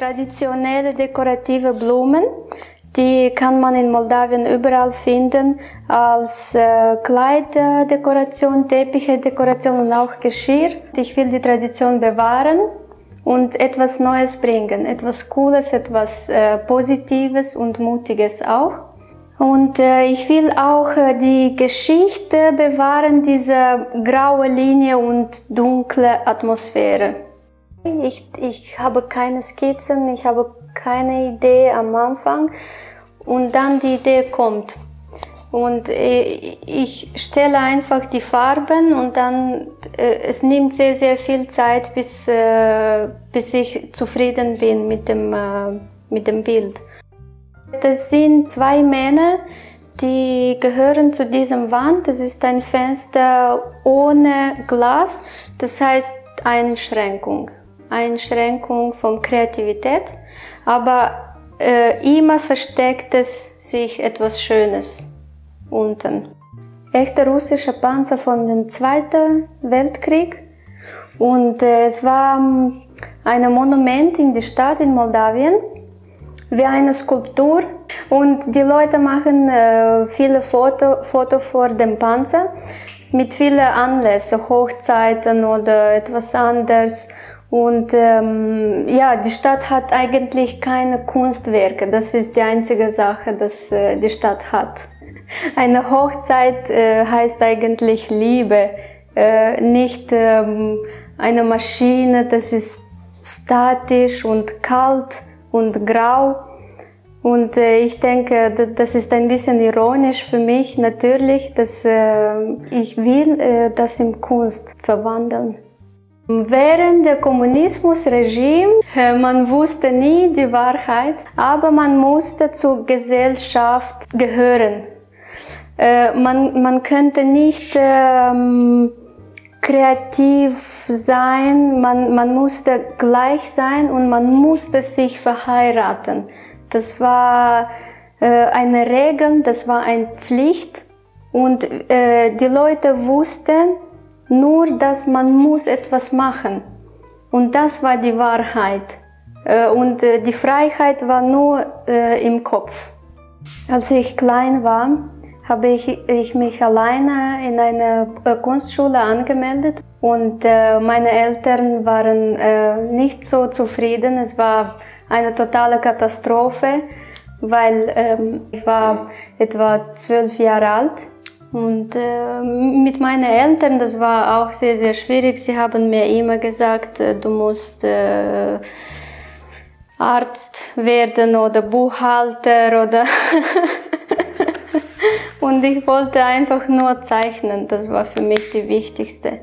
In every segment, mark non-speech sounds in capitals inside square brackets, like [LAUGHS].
Traditionelle dekorative Blumen, die kann man in Moldawien überall finden als äh, Kleiddekoration, Teppiche-Dekoration und auch Geschirr. Ich will die Tradition bewahren und etwas Neues bringen, etwas Cooles, etwas äh, Positives und Mutiges auch. Und äh, ich will auch äh, die Geschichte bewahren, diese graue Linie und dunkle Atmosphäre. Ich, ich habe keine Skizzen, ich habe keine Idee am Anfang und dann die Idee kommt. Und äh, ich stelle einfach die Farben und dann, äh, es nimmt sehr, sehr viel Zeit, bis, äh, bis ich zufrieden bin mit dem, mit dem Bild. Das sind zwei Männer, die gehören zu diesem Wand. Das ist ein Fenster ohne Glas, das heißt Einschränkung. Einschränkung von Kreativität, aber äh, immer versteckt es sich etwas Schönes unten. Echter russischer Panzer von dem Zweiten Weltkrieg. Und äh, es war ähm, ein Monument in der Stadt in Moldawien wie eine Skulptur. Und die Leute machen äh, viele Fotos Foto vor dem Panzer mit vielen Anlässen, Hochzeiten oder etwas anderes und ähm, ja, die Stadt hat eigentlich keine Kunstwerke. Das ist die einzige Sache, dass äh, die Stadt hat. Eine Hochzeit äh, heißt eigentlich Liebe, äh, nicht ähm, eine Maschine. Das ist statisch und kalt und grau. Und äh, ich denke, das ist ein bisschen ironisch für mich natürlich, dass äh, ich will äh, das in Kunst verwandeln. Während der Kommunismusregime, äh, man wusste nie die Wahrheit, aber man musste zur Gesellschaft gehören. Äh, man, man könnte nicht ähm, kreativ sein, man, man musste gleich sein und man musste sich verheiraten. Das war äh, eine Regel, das war eine Pflicht und äh, die Leute wussten, nur, dass man muss etwas machen. Und das war die Wahrheit. Äh, und äh, die Freiheit war nur äh, im Kopf. Als ich klein war, habe ich, ich mich alleine in eine Kunstschule angemeldet und meine Eltern waren nicht so zufrieden. Es war eine totale Katastrophe, weil ähm, ich war etwa zwölf Jahre alt und äh, mit meinen Eltern, das war auch sehr, sehr schwierig. Sie haben mir immer gesagt, äh, du musst äh, Arzt werden oder Buchhalter oder... [LAUGHS] Und ich wollte einfach nur zeichnen, das war für mich die wichtigste.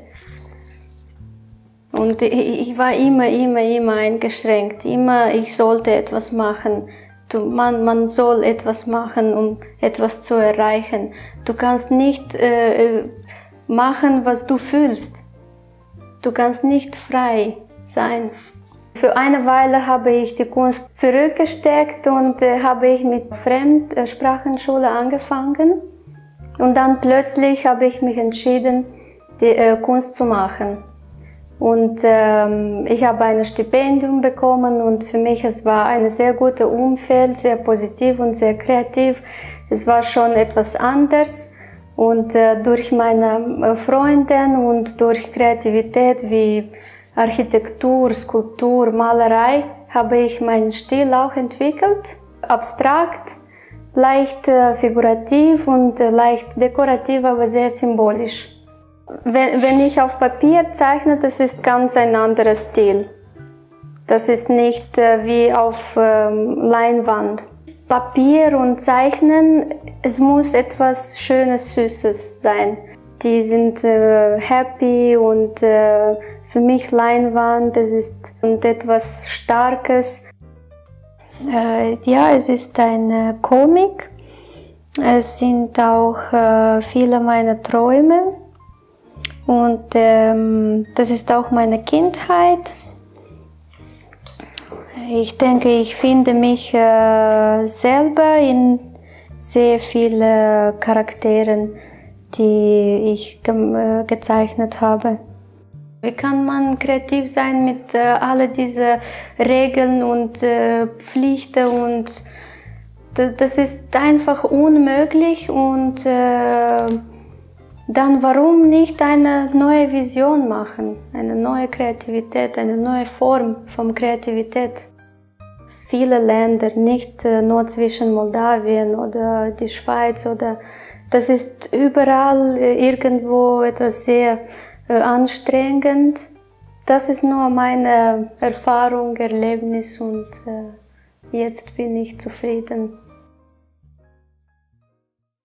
Und ich, ich war immer, immer, immer eingeschränkt. Immer, ich sollte etwas machen. Du, man, man soll etwas machen, um etwas zu erreichen. Du kannst nicht äh, machen, was du fühlst. Du kannst nicht frei sein. Für eine Weile habe ich die Kunst zurückgesteckt und äh, habe ich mit Fremdsprachenschule angefangen. Und dann plötzlich habe ich mich entschieden, die äh, Kunst zu machen. Und ähm, ich habe ein Stipendium bekommen und für mich es war ein sehr gutes Umfeld, sehr positiv und sehr kreativ. Es war schon etwas anders und äh, durch meine äh, Freunde und durch Kreativität wie Architektur, Skulptur, Malerei habe ich meinen Stil auch entwickelt. Abstrakt, leicht äh, figurativ und äh, leicht dekorativ, aber sehr symbolisch. Wenn, wenn ich auf Papier zeichne, das ist ganz ein anderer Stil. Das ist nicht äh, wie auf ähm, Leinwand. Papier und Zeichnen, es muss etwas Schönes, Süßes sein. Die sind äh, happy und äh, für mich Leinwand, das ist und etwas Starkes. Äh, ja, es ist ein äh, Comic. Es sind auch äh, viele meiner Träume. Und ähm, das ist auch meine Kindheit. Ich denke, ich finde mich äh, selber in sehr vielen Charakteren, die ich ge äh, gezeichnet habe. Wie kann man kreativ sein mit äh, all diesen Regeln und äh, Pflichten und das ist einfach unmöglich und äh, dann warum nicht eine neue Vision machen, eine neue Kreativität, eine neue Form von Kreativität? Viele Länder, nicht äh, nur zwischen Moldawien oder die Schweiz oder das ist überall äh, irgendwo etwas sehr äh, anstrengend. Das ist nur meine Erfahrung, Erlebnis und jetzt bin ich zufrieden.